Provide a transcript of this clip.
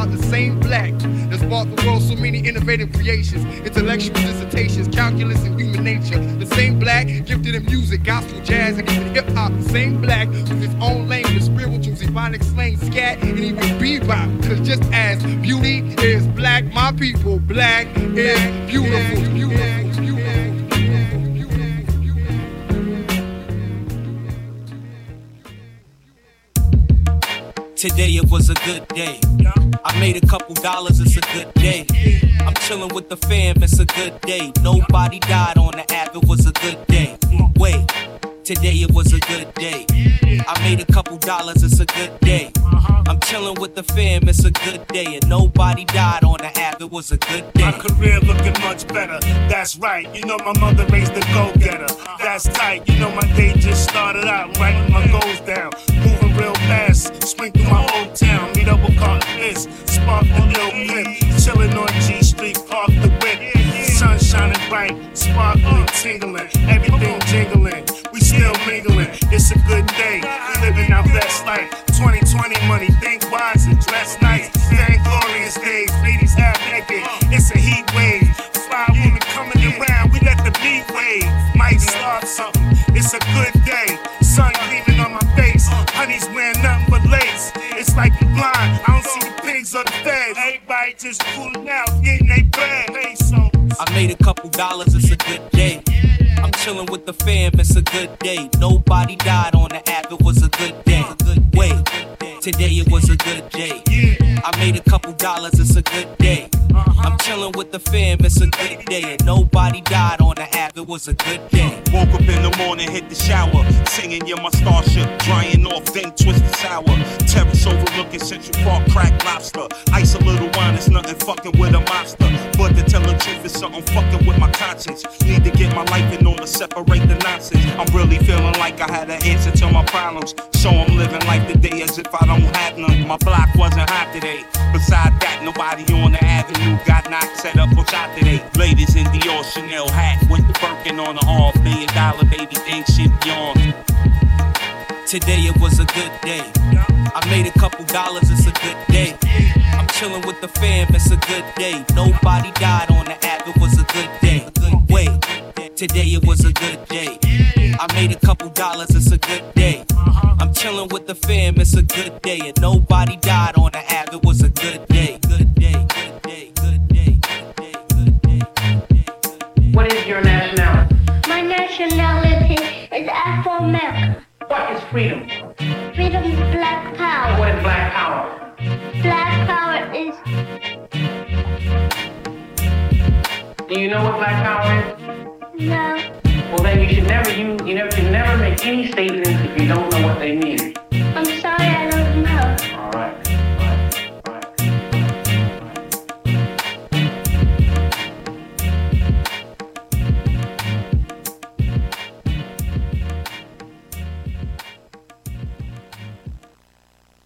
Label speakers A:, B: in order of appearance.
A: about the same black that sparked the world so many innovative creations, intellectual dissertations, calculus, and human nature. The same black gifted in music, gospel, jazz, and even hip hop. The same black with his own language, spirituals, ebonic slang, scat, and even bebop. Cause just as beauty is black, my people, black is beautiful, beautiful,
B: Today it was a good day. I made a couple dollars, it's a good day. I'm chilling with the fam, it's a good day. Nobody died on the app, it was a good day. Wait, today it was a good day. I made a couple dollars, it's a good day. I'm chilling with the fam, it's a good day. And nobody died on the app, it was a good day.
C: My career looking much better, that's right. You know my mother raised a go getter, that's tight. You know my day just started out, writing my goals down. Moving real fast, bright, sparkling, tingling, everything jingling. We still mingling, it's a good day. We living our best life. 2020 money, think wise and dress nice. Thank glorious days, ladies half naked. It's a heat wave. Fly women coming around, we let the beat wave. Might start something, it's a good day. Sun gleaming on my face, honey's wearing nothing but lace. It's like I'm blind, I don't see the pigs or the feds. Everybody just cooling out, getting they bread. Pesos.
B: I made a couple dollars, it's a good day. I'm chilling with the fam, it's a good day. Nobody died on the app, it was a good day. Wait, today it was a good day. I made a couple dollars, it's a good day. I'm chilling with the fam, it's a good day. And nobody died on the app, it was a good day.
D: Woke up in the morning, hit the shower, singing "You're my starship," drying off, then twist the sour. Terrace overlooking Central Park, crack lobster. Ice a little wine, it's nothing fucking with a monster. Need to get my life in order, separate the nonsense. I'm really feeling like I had an answer to my problems. So I'm living life today as if I don't have none. My block wasn't hot today. Besides that, nobody on the avenue got knocked set up for shot today. Ladies in Dior Chanel hat with the Birkin on the off. Million dollar baby thing shit beyond.
B: Today it was a good day. I made a couple dollars, it's a good day. I'm chilling with the fam, it's a good day. Nobody died on the app, it was a good day. Wait, today it was a good day. I made a couple dollars, it's a good day. Uh-huh. I'm chilling with the fam, it's a good day. And nobody died on the app, it was a good day. Good day, good day, good day, good day, good day.
E: What is your nationality?
F: My nationality is Afro-American.
E: What is freedom?
F: Freedom is black power.
E: What is black power?
F: Black power is
E: Do you know what black power is?
F: No.
E: Well, then you should never use, you never, should never make any statements if you don't know what they mean.